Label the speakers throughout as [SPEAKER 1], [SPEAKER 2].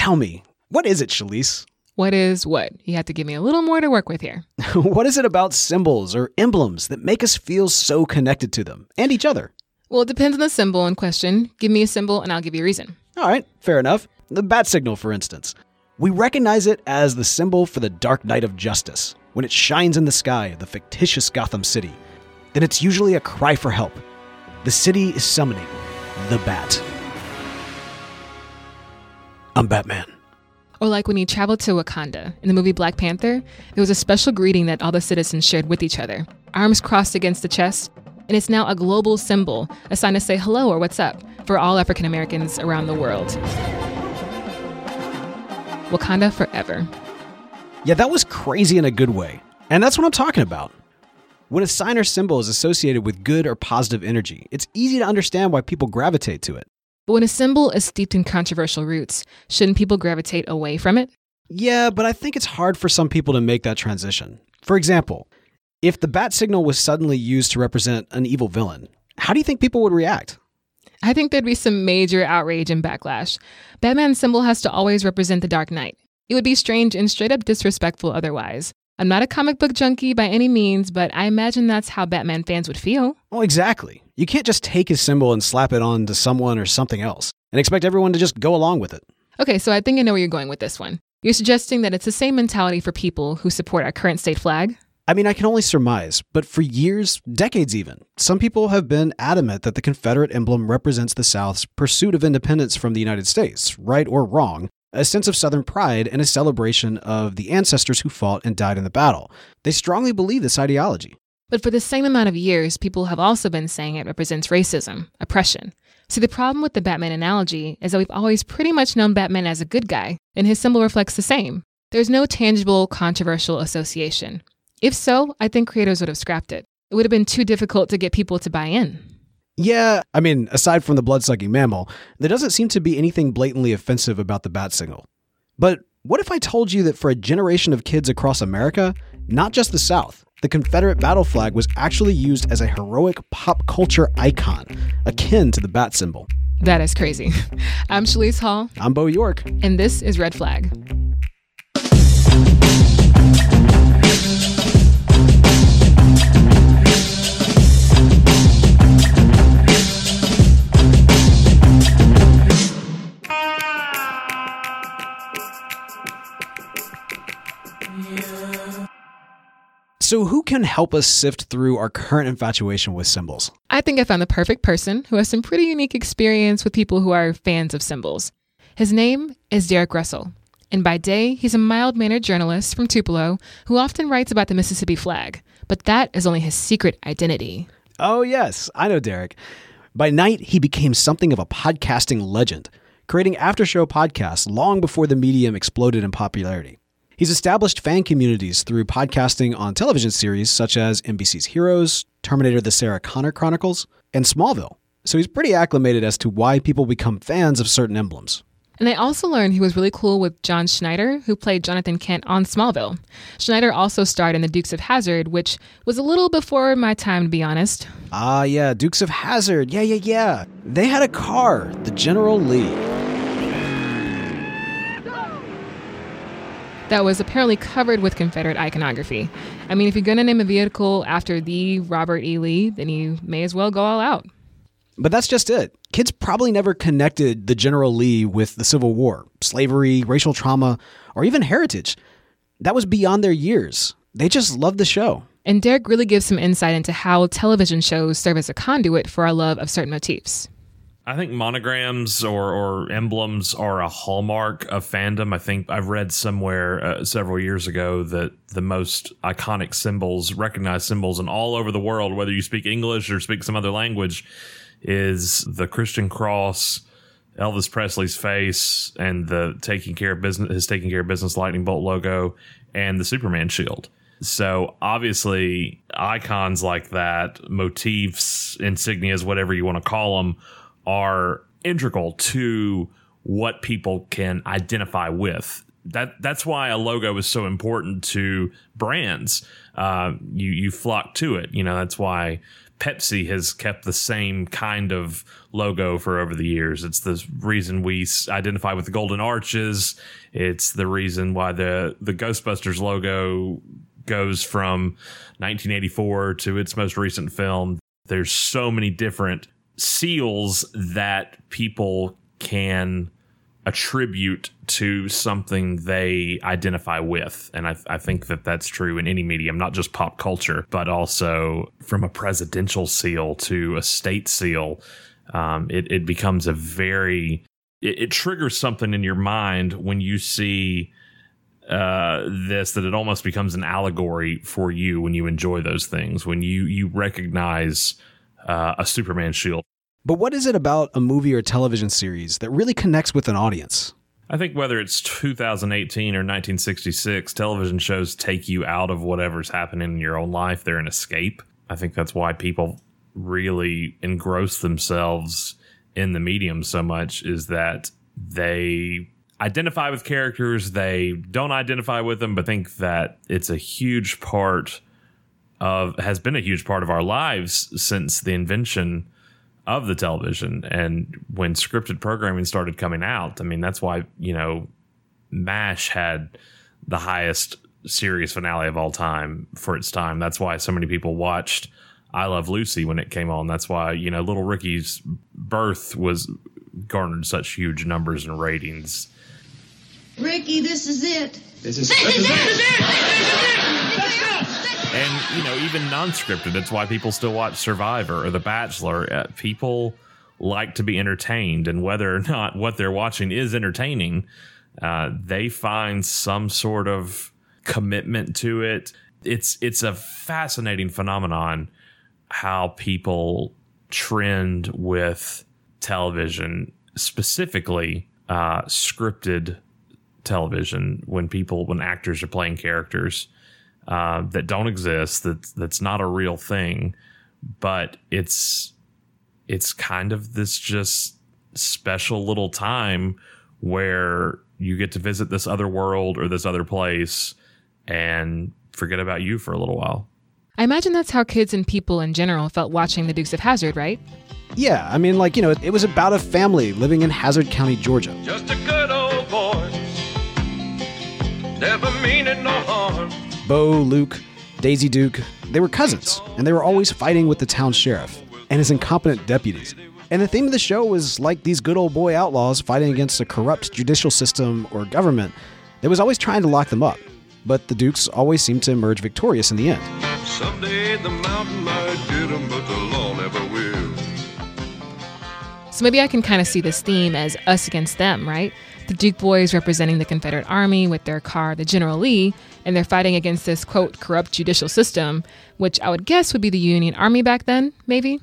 [SPEAKER 1] tell me, what is it, Shalise?
[SPEAKER 2] What is what? You have to give me a little more to work with here.
[SPEAKER 1] what is it about symbols or emblems that make us feel so connected to them and each other?
[SPEAKER 2] Well, it depends on the symbol in question. Give me a symbol and I'll give you a reason.
[SPEAKER 1] All right, fair enough. The bat signal, for instance. We recognize it as the symbol for the dark knight of justice, when it shines in the sky of the fictitious Gotham City. Then it's usually a cry for help. The city is summoning the bat. I'm Batman.
[SPEAKER 2] Or like when he traveled to Wakanda in the movie Black Panther, there was a special greeting that all the citizens shared with each other, arms crossed against the chest, and it's now a global symbol, a sign to say hello or what's up for all African Americans around the world. Wakanda forever.
[SPEAKER 1] Yeah, that was crazy in a good way. And that's what I'm talking about. When a sign or symbol is associated with good or positive energy, it's easy to understand why people gravitate to it.
[SPEAKER 2] But when a symbol is steeped in controversial roots, shouldn't people gravitate away from it?
[SPEAKER 1] Yeah, but I think it's hard for some people to make that transition. For example, if the bat signal was suddenly used to represent an evil villain, how do you think people would react?
[SPEAKER 2] I think there'd be some major outrage and backlash. Batman's symbol has to always represent the Dark Knight. It would be strange and straight up disrespectful otherwise. I'm not a comic book junkie by any means, but I imagine that's how Batman fans would feel.
[SPEAKER 1] Well, exactly. You can't just take his symbol and slap it on to someone or something else and expect everyone to just go along with it.
[SPEAKER 2] Okay, so I think I know where you're going with this one. You're suggesting that it's the same mentality for people who support our current state flag?
[SPEAKER 1] I mean, I can only surmise, but for years, decades even, some people have been adamant that the Confederate emblem represents the South's pursuit of independence from the United States, right or wrong, a sense of Southern pride, and a celebration of the ancestors who fought and died in the battle. They strongly believe this ideology.
[SPEAKER 2] But for the same amount of years, people have also been saying it represents racism, oppression. See, the problem with the Batman analogy is that we've always pretty much known Batman as a good guy, and his symbol reflects the same. There's no tangible, controversial association. If so, I think creators would have scrapped it. It would have been too difficult to get people to buy in.
[SPEAKER 1] Yeah, I mean, aside from the blood sucking mammal, there doesn't seem to be anything blatantly offensive about the bat signal. But what if I told you that for a generation of kids across America, not just the South, the Confederate battle flag was actually used as a heroic pop culture icon, akin to the bat symbol?
[SPEAKER 2] That is crazy. I'm Shalise Hall.
[SPEAKER 1] I'm Bo York.
[SPEAKER 2] And this is Red Flag.
[SPEAKER 1] So, who can help us sift through our current infatuation with symbols?
[SPEAKER 2] I think I found the perfect person who has some pretty unique experience with people who are fans of symbols. His name is Derek Russell, and by day, he's a mild mannered journalist from Tupelo who often writes about the Mississippi flag, but that is only his secret identity.
[SPEAKER 1] Oh, yes, I know Derek. By night, he became something of a podcasting legend, creating after show podcasts long before the medium exploded in popularity. He's established fan communities through podcasting on television series such as NBC's Heroes, Terminator The Sarah Connor Chronicles, and Smallville. So he's pretty acclimated as to why people become fans of certain emblems.
[SPEAKER 2] And I also learned he was really cool with John Schneider, who played Jonathan Kent on Smallville. Schneider also starred in The Dukes of Hazzard, which was a little before my time, to be honest.
[SPEAKER 1] Ah, yeah, Dukes of Hazzard. Yeah, yeah, yeah. They had a car, the General Lee.
[SPEAKER 2] That was apparently covered with Confederate iconography. I mean, if you're going to name a vehicle after the Robert E. Lee, then you may as well go all out.
[SPEAKER 1] But that's just it. Kids probably never connected the General Lee with the Civil War, slavery, racial trauma, or even heritage. That was beyond their years. They just loved the show.
[SPEAKER 2] And Derek really gives some insight into how television shows serve as a conduit for our love of certain motifs.
[SPEAKER 3] I think monograms or, or emblems are a hallmark of fandom. I think I've read somewhere uh, several years ago that the most iconic symbols, recognized symbols, and all over the world, whether you speak English or speak some other language, is the Christian cross, Elvis Presley's face, and the taking care of business, his taking care of business lightning bolt logo, and the Superman shield. So obviously, icons like that, motifs, insignias, whatever you want to call them are integral to what people can identify with. that that's why a logo is so important to brands. Uh, you you flock to it. You know that's why Pepsi has kept the same kind of logo for over the years. It's the reason we identify with the golden arches. It's the reason why the the Ghostbusters logo goes from 1984 to its most recent film. There's so many different seals that people can attribute to something they identify with. And I, I, think that that's true in any medium, not just pop culture, but also from a presidential seal to a state seal. Um, it, it, becomes a very, it, it, triggers something in your mind when you see uh, this that it almost becomes an allegory for you when you enjoy those things, when you, you recognize uh, a Superman shield
[SPEAKER 1] but what is it about a movie or television series that really connects with an audience?
[SPEAKER 3] I think whether it's 2018 or 1966, television shows take you out of whatever's happening in your own life. They're an escape. I think that's why people really engross themselves in the medium so much is that they identify with characters, they don't identify with them, but think that it's a huge part of has been a huge part of our lives since the invention of the television. And when scripted programming started coming out, I mean, that's why, you know, MASH had the highest series finale of all time for its time. That's why so many people watched I Love Lucy when it came on. That's why, you know, Little Ricky's birth was garnered such huge numbers and ratings.
[SPEAKER 4] Ricky, this is it.
[SPEAKER 5] This is, this is it. This is
[SPEAKER 3] it. And you know even non-scripted it's why people still watch survivor or the bachelor. Uh, people like to be entertained and whether or not what they're watching is entertaining uh, they find some sort of commitment to it. It's it's a fascinating phenomenon how people trend with television specifically uh, scripted television when people when actors are playing characters uh, that don't exist. That's that's not a real thing, but it's it's kind of this just special little time where you get to visit this other world or this other place and forget about you for a little while.
[SPEAKER 2] I imagine that's how kids and people in general felt watching The Dukes of Hazzard, right?
[SPEAKER 1] Yeah, I mean, like, you know, it was about a family living in Hazzard County, Georgia.
[SPEAKER 5] Just a good old boy, never meaning no harm.
[SPEAKER 1] Bo, Luke, Daisy Duke, they were cousins, and they were always fighting with the town sheriff and his incompetent deputies. And the theme of the show was like these good old boy outlaws fighting against a corrupt judicial system or government that was always trying to lock them up. But the Dukes always seemed to emerge victorious in the end. Someday the mountain might get them, but the law never will.
[SPEAKER 2] So maybe I can kind of see this theme as us against them, right? The Duke boys representing the Confederate Army with their car, the General Lee, and they're fighting against this quote corrupt judicial system, which I would guess would be the Union Army back then, maybe.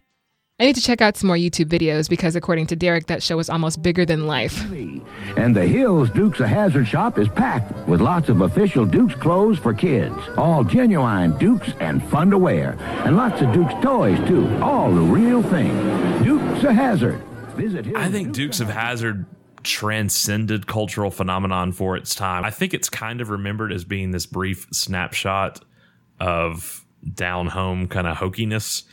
[SPEAKER 2] I need to check out some more YouTube videos because, according to Derek, that show was almost bigger than life.
[SPEAKER 6] And the Hills Dukes of Hazzard shop is packed with lots of official Dukes clothes for kids. All genuine Dukes and fun to wear. And lots of Dukes toys, too. All the real thing. Dukes of Hazzard.
[SPEAKER 3] Visit Hills I think Dukes of Hazzard transcended cultural phenomenon for its time. I think it's kind of remembered as being this brief snapshot of down home kind of hokiness.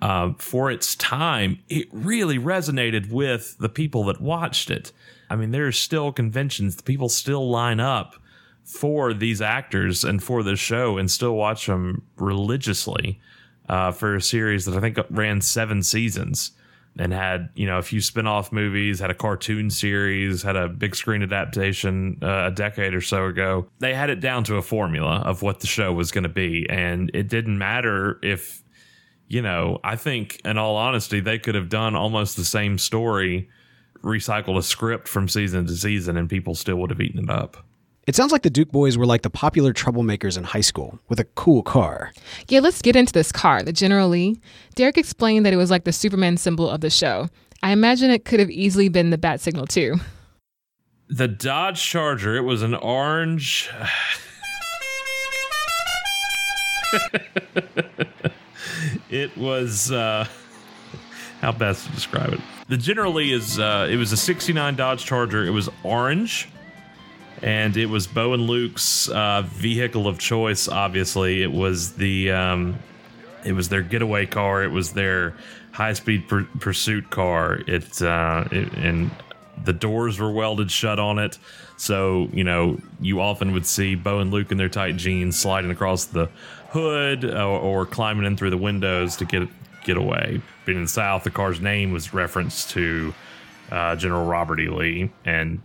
[SPEAKER 3] Uh, for its time, it really resonated with the people that watched it. I mean, there's still conventions, people still line up for these actors and for this show and still watch them religiously uh, for a series that I think ran seven seasons and had you know a few spin-off movies had a cartoon series had a big screen adaptation uh, a decade or so ago. They had it down to a formula of what the show was going to be and it didn't matter if you know i think in all honesty they could have done almost the same story recycled a script from season to season and people still would have eaten it up
[SPEAKER 1] it sounds like the Duke boys were like the popular troublemakers in high school with a cool car.
[SPEAKER 2] Yeah, let's get into this car, the General Lee. Derek explained that it was like the Superman symbol of the show. I imagine it could have easily been the bat signal too.
[SPEAKER 3] The Dodge Charger, it was an orange. it was uh how best to describe it. The General Lee is uh it was a 69 Dodge Charger. It was orange and it was Bo and Luke's uh, vehicle of choice. Obviously, it was the um, it was their getaway car. It was their high speed pur- pursuit car. It, uh, it and the doors were welded shut on it. So you know you often would see Bo and Luke in their tight jeans sliding across the hood or, or climbing in through the windows to get get away. Being in the South, the car's name was referenced to uh, General Robert E. Lee, and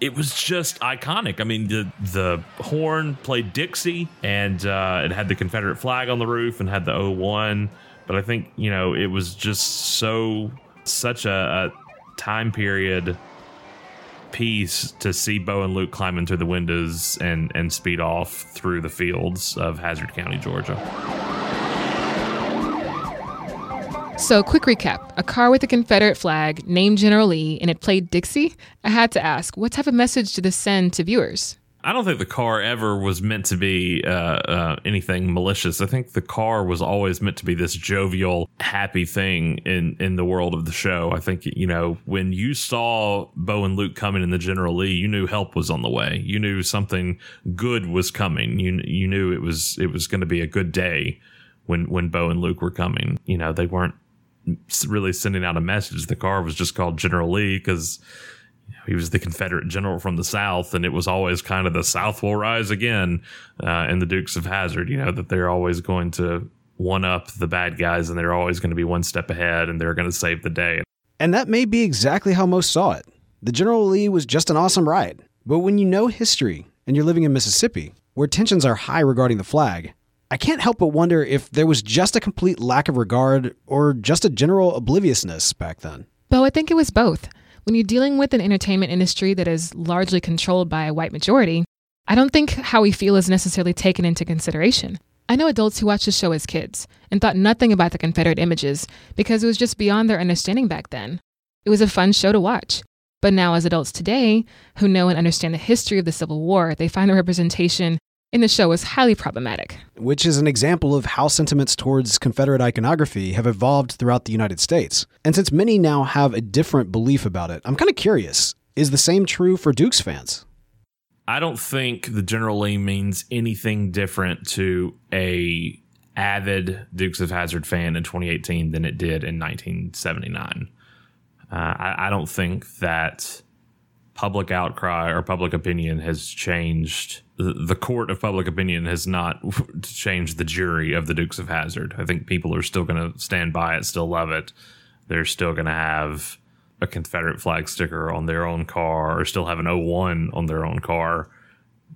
[SPEAKER 3] it was just iconic. I mean, the the horn played Dixie, and uh, it had the Confederate flag on the roof, and had the O1. But I think you know it was just so such a, a time period piece to see Bo and Luke climbing through the windows and and speed off through the fields of Hazzard County, Georgia.
[SPEAKER 2] So, quick recap a car with a Confederate flag named General Lee and it played Dixie. I had to ask, what type of message did this send to viewers?
[SPEAKER 3] I don't think the car ever was meant to be uh, uh, anything malicious. I think the car was always meant to be this jovial, happy thing in in the world of the show. I think you know when you saw Bo and Luke coming in the General Lee, you knew help was on the way. You knew something good was coming. You you knew it was it was going to be a good day when when Bo and Luke were coming. You know they weren't really sending out a message. The car was just called General Lee because he was the Confederate general from the South, and it was always kind of the South will rise again uh, in the Dukes of Hazzard. You know that they're always going to one up the bad guys, and they're always going to be one step ahead, and they're going to save the day.
[SPEAKER 1] And that may be exactly how most saw it. The General Lee was just an awesome ride. But when you know history and you're living in Mississippi, where tensions are high regarding the flag, I can't help but wonder if there was just a complete lack of regard or just a general obliviousness back then.
[SPEAKER 2] Bo, I think it was both. When you're dealing with an entertainment industry that is largely controlled by a white majority, I don't think how we feel is necessarily taken into consideration. I know adults who watched the show as kids and thought nothing about the Confederate images because it was just beyond their understanding back then. It was a fun show to watch. But now, as adults today who know and understand the history of the Civil War, they find the representation in the show was highly problematic.
[SPEAKER 1] Which is an example of how sentiments towards Confederate iconography have evolved throughout the United States. And since many now have a different belief about it, I'm kind of curious is the same true for Dukes fans?
[SPEAKER 3] I don't think the General Lee means anything different to a avid Dukes of Hazzard fan in 2018 than it did in 1979. Uh, I, I don't think that public outcry or public opinion has changed. The, court of public opinion has not changed the jury of the Dukes of Hazzard. I think people are still going to stand by it, still love it. They're still going to have a Confederate flag sticker on their own car or still have an 01 on their own car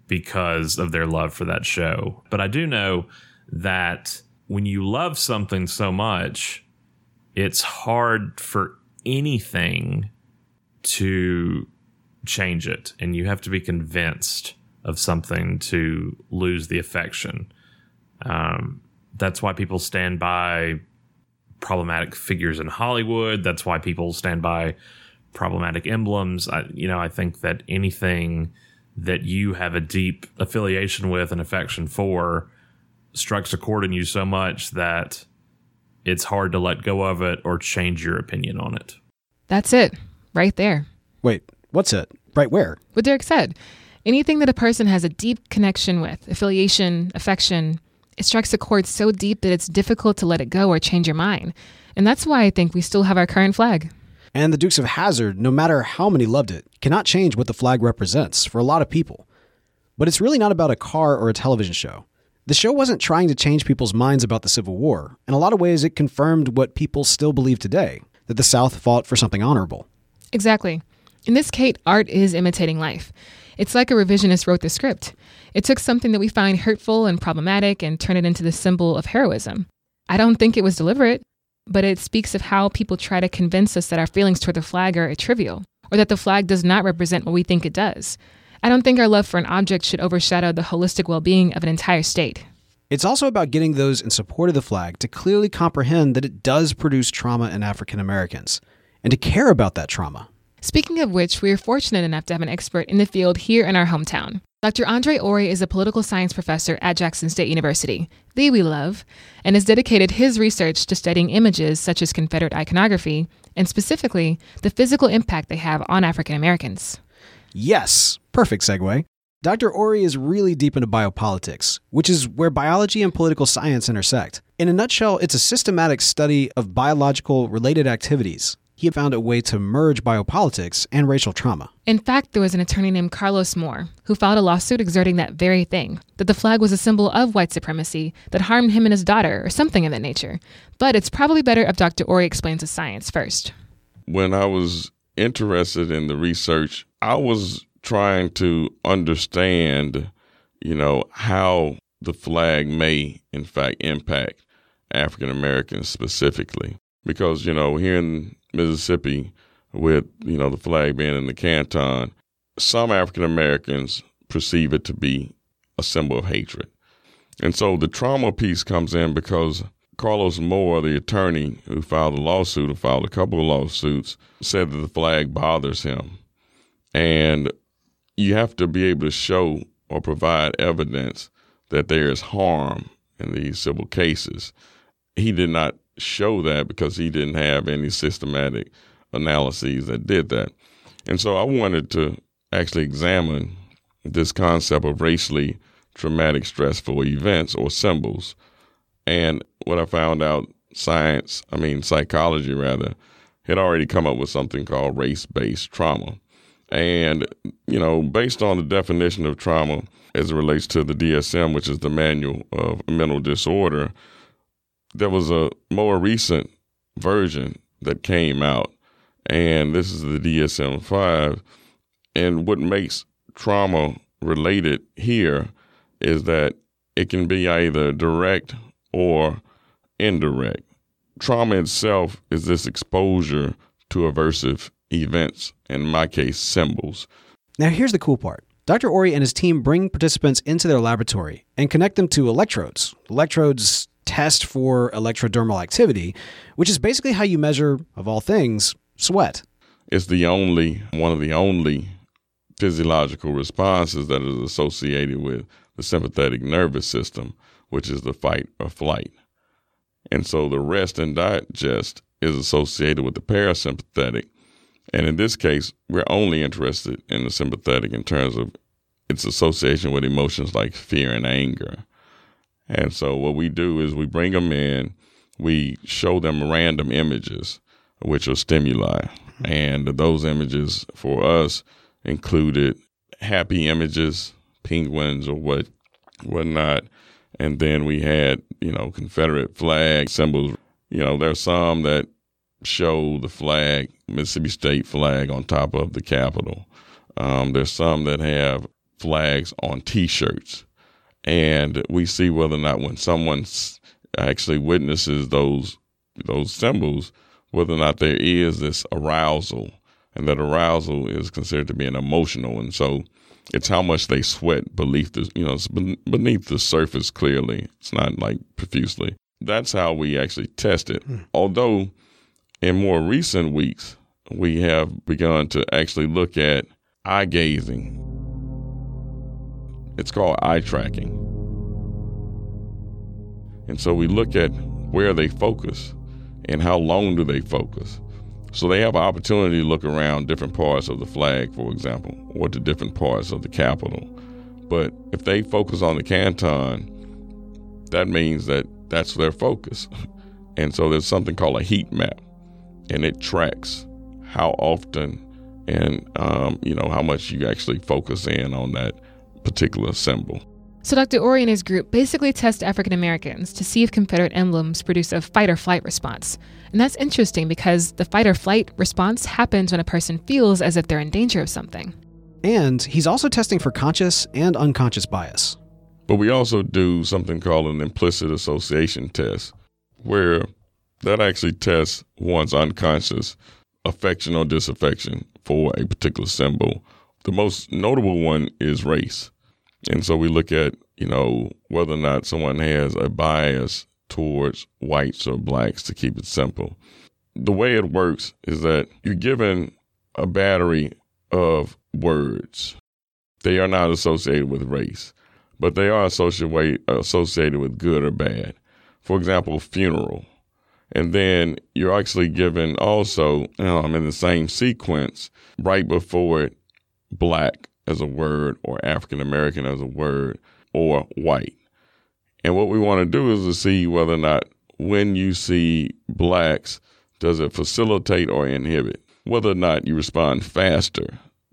[SPEAKER 3] because of their love for that show. But I do know that when you love something so much, it's hard for anything to change it. And you have to be convinced of something to lose the affection. Um, that's why people stand by problematic figures in Hollywood. That's why people stand by problematic emblems. I, you know, I think that anything that you have a deep affiliation with and affection for strikes a chord in you so much that it's hard to let go of it or change your opinion on it.
[SPEAKER 2] That's it, right there.
[SPEAKER 1] Wait, what's it? Right where?
[SPEAKER 2] What Derek said. Anything that a person has a deep connection with, affiliation, affection, it strikes a chord so deep that it's difficult to let it go or change your mind. And that's why I think we still have our current flag.
[SPEAKER 1] And the Dukes of Hazzard, no matter how many loved it, cannot change what the flag represents for a lot of people. But it's really not about a car or a television show. The show wasn't trying to change people's minds about the Civil War. In a lot of ways, it confirmed what people still believe today that the South fought for something honorable.
[SPEAKER 2] Exactly. In this case, art is imitating life. It's like a revisionist wrote the script. It took something that we find hurtful and problematic and turned it into the symbol of heroism. I don't think it was deliberate, but it speaks of how people try to convince us that our feelings toward the flag are trivial, or that the flag does not represent what we think it does. I don't think our love for an object should overshadow the holistic well being of an entire state.
[SPEAKER 1] It's also about getting those in support of the flag to clearly comprehend that it does produce trauma in African Americans and to care about that trauma.
[SPEAKER 2] Speaking of which, we are fortunate enough to have an expert in the field here in our hometown. Dr. Andre Orey is a political science professor at Jackson State University, the we love, and has dedicated his research to studying images such as Confederate iconography and specifically the physical impact they have on African Americans.
[SPEAKER 1] Yes, perfect segue. Dr. Orey is really deep into biopolitics, which is where biology and political science intersect. In a nutshell, it's a systematic study of biological related activities. He had found a way to merge biopolitics and racial trauma.
[SPEAKER 2] In fact, there was an attorney named Carlos Moore who filed a lawsuit exerting that very thing that the flag was a symbol of white supremacy that harmed him and his daughter, or something of that nature. But it's probably better if Dr. Orey explains the science first.
[SPEAKER 7] When I was interested in the research, I was trying to understand, you know, how the flag may, in fact, impact African Americans specifically. Because, you know, here in Mississippi, with, you know, the flag being in the canton, some African Americans perceive it to be a symbol of hatred. And so the trauma piece comes in because Carlos Moore, the attorney who filed a lawsuit, or filed a couple of lawsuits, said that the flag bothers him. And you have to be able to show or provide evidence that there is harm in these civil cases. He did not show that because he didn't have any systematic analyses that did that. And so I wanted to actually examine this concept of racially traumatic stressful events or symbols. And what I found out, science, I mean, psychology rather, had already come up with something called race based trauma. And, you know, based on the definition of trauma as it relates to the DSM, which is the Manual of Mental Disorder, there was a more recent version that came out, and this is the DSM 5. And what makes trauma related here is that it can be either direct or indirect. Trauma itself is this exposure to aversive events, in my case, symbols.
[SPEAKER 1] Now, here's the cool part. Dr. Orey and his team bring participants into their laboratory and connect them to electrodes. Electrodes test for electrodermal activity, which is basically how you measure, of all things, sweat.
[SPEAKER 7] It's the only, one of the only physiological responses that is associated with the sympathetic nervous system, which is the fight or flight. And so the rest and digest is associated with the parasympathetic. And in this case, we're only interested in the sympathetic in terms of its association with emotions like fear and anger. And so what we do is we bring them in, we show them random images, which are stimuli. And those images for us included happy images, penguins or what whatnot. And then we had, you know, Confederate flag symbols. You know, there's some that show the flag, Mississippi State flag on top of the Capitol. Um, there's some that have flags on T-shirts, and we see whether or not when someone actually witnesses those those symbols, whether or not there is this arousal, and that arousal is considered to be an emotional, and so it's how much they sweat beneath the you know beneath the surface. Clearly, it's not like profusely. That's how we actually test it. Hmm. Although in more recent weeks, we have begun to actually look at eye gazing. It's called eye tracking. And so we look at where they focus and how long do they focus. So they have an opportunity to look around different parts of the flag, for example, or to different parts of the capital. But if they focus on the canton, that means that that's their focus. And so there's something called a heat map and it tracks how often and um, you know how much you actually focus in on that particular symbol.
[SPEAKER 2] So Dr. Orey and his group basically test African Americans to see if Confederate emblems produce a fight or flight response. And that's interesting because the fight or flight response happens when a person feels as if they're in danger of something.
[SPEAKER 1] And he's also testing for conscious and unconscious bias.
[SPEAKER 7] But we also do something called an implicit association test, where that actually tests one's unconscious affection or disaffection for a particular symbol. The most notable one is race. And so we look at, you know, whether or not someone has a bias towards whites or blacks to keep it simple. The way it works is that you're given a battery of words. They are not associated with race, but they are associated with good or bad. For example, funeral. And then you're actually given also um, in the same sequence right before it black as a word or African American as a word or white. And what we want to do is to see whether or not when you see blacks, does it facilitate or inhibit? Whether or not you respond faster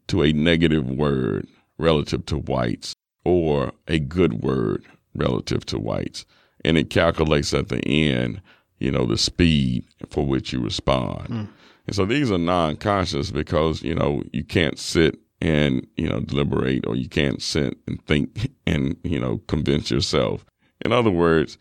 [SPEAKER 7] to a negative word relative to whites or a good word relative to whites. And it calculates at the end, you know, the speed for which you respond. Hmm. And so these are non conscious because, you know, you can't sit and, you know, deliberate or you can't sit and think and, you know, convince yourself. In other words,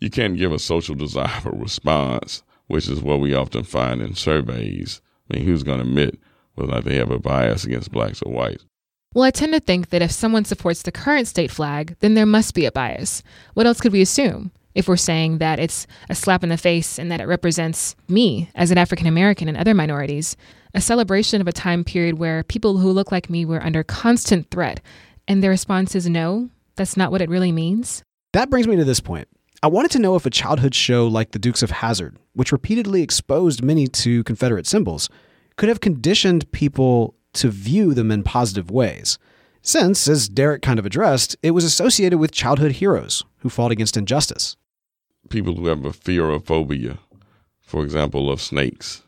[SPEAKER 7] you can't give a social desire desirable response, which is what we often find in surveys. I mean, who's going to admit whether or not they have a bias against blacks or whites?
[SPEAKER 2] Well, I tend to think that if someone supports the current state flag, then there must be a bias. What else could we assume? If we're saying that it's a slap in the face and that it represents me as an African American and other minorities, a celebration of a time period where people who look like me were under constant threat, and their response is no, that's not what it really means?
[SPEAKER 1] That brings me to this point. I wanted to know if a childhood show like The Dukes of Hazzard, which repeatedly exposed many to Confederate symbols, could have conditioned people to view them in positive ways. Since, as Derek kind of addressed, it was associated with childhood heroes who fought against injustice.
[SPEAKER 7] People who have a fear or phobia, for example, of snakes,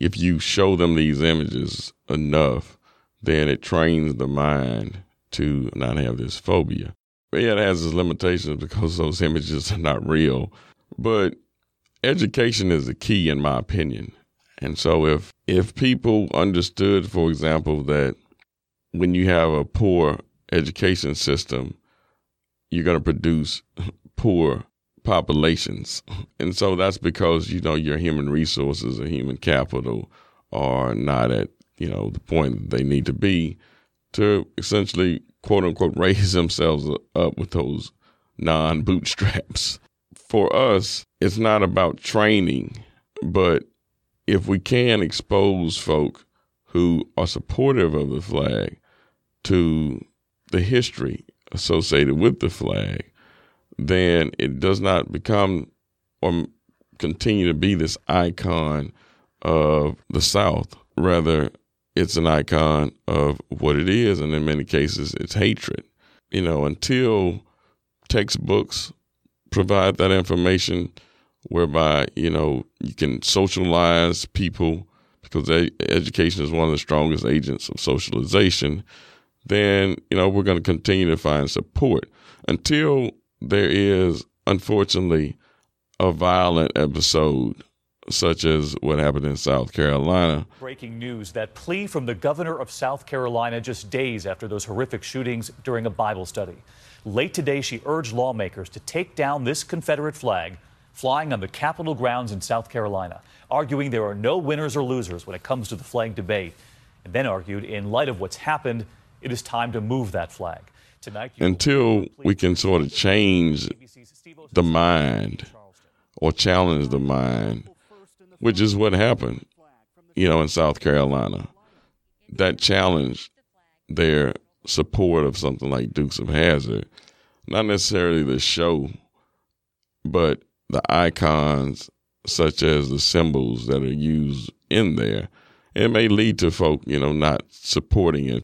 [SPEAKER 7] if you show them these images enough, then it trains the mind to not have this phobia. Yeah, it has its limitations because those images are not real. But education is the key, in my opinion. And so if if people understood, for example, that when you have a poor education system, you're going to produce poor populations. And so that's because, you know, your human resources or human capital are not at, you know, the point they need to be to essentially, quote unquote, raise themselves up with those non bootstraps. For us, it's not about training, but if we can expose folk who are supportive of the flag to the history associated with the flag, then it does not become or continue to be this icon of the South. Rather, it's an icon of what it is, and in many cases, it's hatred. You know, until textbooks provide that information, whereby you know you can socialize people because education is one of the strongest agents of socialization. Then you know we're going to continue to find support until there is, unfortunately, a violent episode such as what happened in South Carolina.
[SPEAKER 8] Breaking news that plea from the governor of South Carolina just days after those horrific shootings during a Bible study. Late today, she urged lawmakers to take down this Confederate flag flying on the Capitol grounds in South Carolina, arguing there are no winners or losers when it comes to the flag debate, and then argued in light of what's happened, it is time to move that flag.
[SPEAKER 7] Until we can sort of change the mind or challenge the mind, which is what happened, you know, in South Carolina. That challenged their support of something like Dukes of Hazzard, not necessarily the show, but the icons such as the symbols that are used in there. It may lead to folk, you know, not supporting it.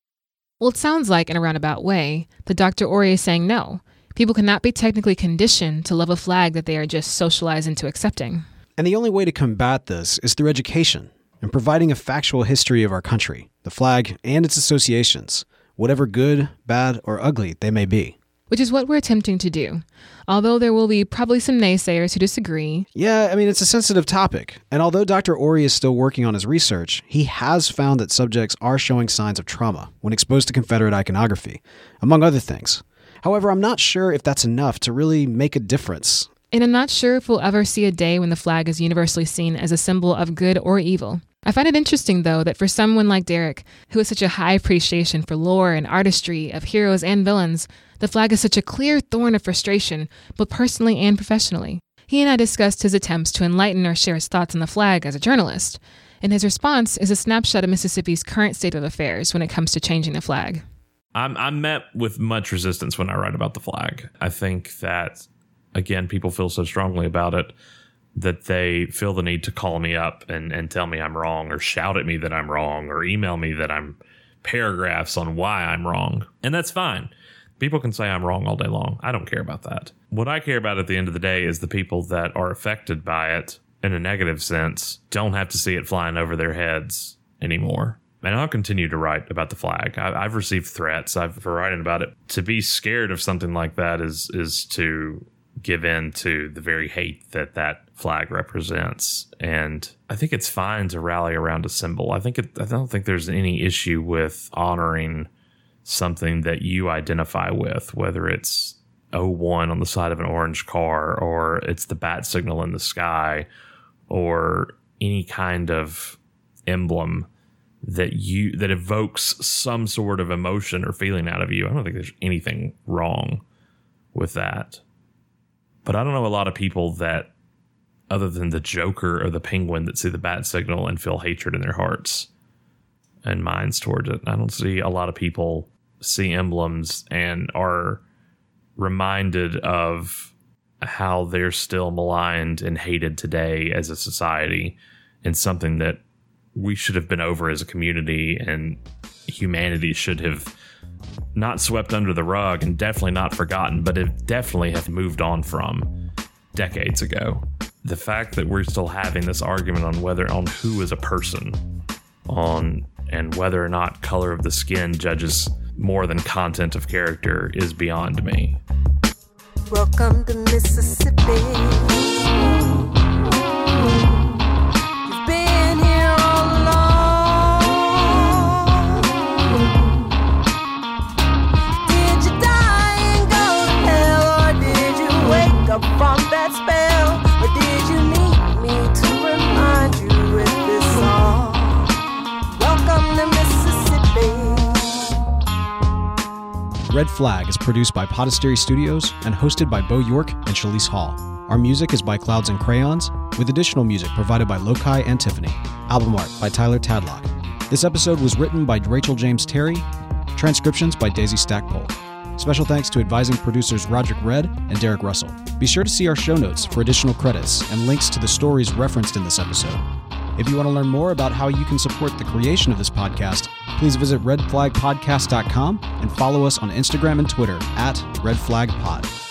[SPEAKER 2] Well, it sounds like, in a roundabout way, that Dr. Orey is saying no. People cannot be technically conditioned to love a flag that they are just socialized into accepting.
[SPEAKER 1] And the only way to combat this is through education and providing a factual history of our country, the flag, and its associations, whatever good, bad, or ugly they may be.
[SPEAKER 2] Which is what we're attempting to do. Although there will be probably some naysayers who disagree,
[SPEAKER 1] Yeah, I mean, it's a sensitive topic. And although Dr. Orey is still working on his research, he has found that subjects are showing signs of trauma when exposed to Confederate iconography, among other things. However, I'm not sure if that's enough to really make a difference.
[SPEAKER 2] and I'm not sure if we'll ever see a day when the flag is universally seen as a symbol of good or evil. I find it interesting, though, that for someone like Derek, who has such a high appreciation for lore and artistry of heroes and villains, the flag is such a clear thorn of frustration, both personally and professionally. He and I discussed his attempts to enlighten or share his thoughts on the flag as a journalist, and his response is a snapshot of Mississippi's current state of affairs when it comes to changing the flag.
[SPEAKER 3] I'm I'm met with much resistance when I write about the flag. I think that again, people feel so strongly about it that they feel the need to call me up and, and tell me I'm wrong or shout at me that I'm wrong or email me that I'm paragraphs on why I'm wrong. And that's fine. People can say I'm wrong all day long. I don't care about that. What I care about at the end of the day is the people that are affected by it in a negative sense don't have to see it flying over their heads anymore. And I'll continue to write about the flag. I, have received threats. I've for writing about it. To be scared of something like that is is to give in to the very hate that that flag represents. And I think it's fine to rally around a symbol. I think it, I don't think there's any issue with honoring something that you identify with, whether it's 01 on the side of an orange car or it's the bat signal in the sky or any kind of emblem that you that evokes some sort of emotion or feeling out of you. I don't think there's anything wrong with that. But I don't know a lot of people that other than the Joker or the Penguin that see the bat signal and feel hatred in their hearts and minds towards it. I don't see a lot of people see emblems and are reminded of how they're still maligned and hated today as a society and something that we should have been over as a community and humanity should have not swept under the rug and definitely not forgotten, but it definitely have moved on from decades ago. The fact that we're still having this argument on whether on who is a person, on and whether or not color of the skin judges more than content of character is beyond me.
[SPEAKER 9] Welcome to Mississippi.
[SPEAKER 1] Red Flag is produced by Podastery Studios and hosted by Bo York and Shalise Hall. Our music is by Clouds and Crayons, with additional music provided by Lokai and Tiffany. Album art by Tyler Tadlock. This episode was written by Rachel James Terry, transcriptions by Daisy Stackpole. Special thanks to advising producers Roderick Red and Derek Russell. Be sure to see our show notes for additional credits and links to the stories referenced in this episode. If you want to learn more about how you can support the creation of this podcast, please visit redflagpodcast.com and follow us on Instagram and Twitter at redflagpod.